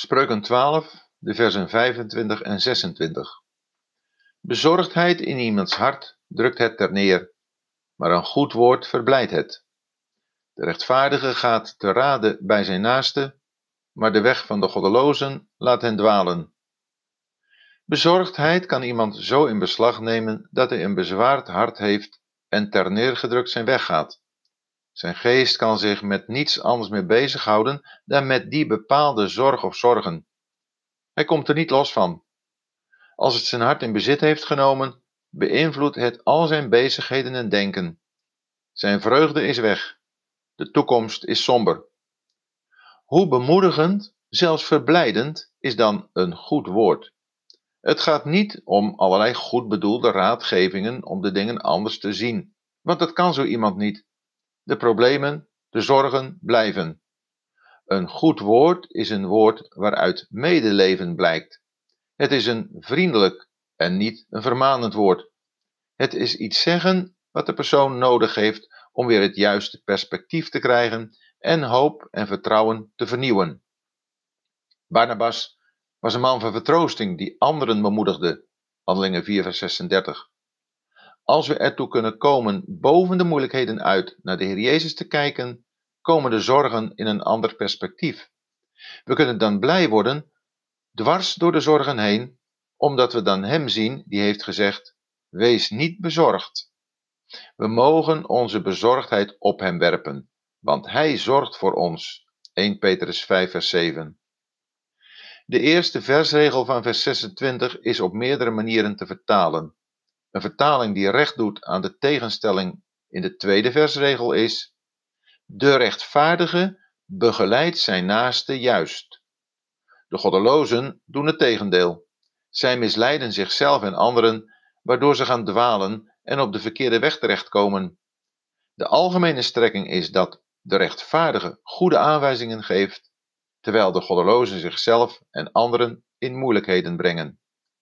Spreuken 12, de versen 25 en 26. Bezorgdheid in iemands hart drukt het ter neer, maar een goed woord verblijdt het. De rechtvaardige gaat te raden bij zijn naaste, maar de weg van de goddelozen laat hen dwalen. Bezorgdheid kan iemand zo in beslag nemen dat hij een bezwaard hart heeft en ter neergedrukt zijn weg gaat. Zijn geest kan zich met niets anders meer bezighouden dan met die bepaalde zorg of zorgen. Hij komt er niet los van. Als het zijn hart in bezit heeft genomen, beïnvloedt het al zijn bezigheden en denken. Zijn vreugde is weg. De toekomst is somber. Hoe bemoedigend, zelfs verblijdend, is dan een goed woord. Het gaat niet om allerlei goed bedoelde raadgevingen om de dingen anders te zien, want dat kan zo iemand niet. De problemen, de zorgen blijven. Een goed woord is een woord waaruit medeleven blijkt. Het is een vriendelijk en niet een vermanend woord. Het is iets zeggen wat de persoon nodig heeft om weer het juiste perspectief te krijgen en hoop en vertrouwen te vernieuwen. Barnabas was een man van vertroosting die anderen bemoedigde. Handelingen 4, vers 36. Als we ertoe kunnen komen boven de moeilijkheden uit naar de Heer Jezus te kijken, komen de zorgen in een ander perspectief. We kunnen dan blij worden, dwars door de zorgen heen, omdat we dan Hem zien die heeft gezegd: Wees niet bezorgd. We mogen onze bezorgdheid op Hem werpen, want Hij zorgt voor ons. 1 Petrus 5, vers 7. De eerste versregel van vers 26 is op meerdere manieren te vertalen. Een vertaling die recht doet aan de tegenstelling in de tweede versregel is: De rechtvaardige begeleidt zijn naaste juist. De goddelozen doen het tegendeel. Zij misleiden zichzelf en anderen, waardoor ze gaan dwalen en op de verkeerde weg terechtkomen. De algemene strekking is dat de rechtvaardige goede aanwijzingen geeft, terwijl de goddelozen zichzelf en anderen in moeilijkheden brengen.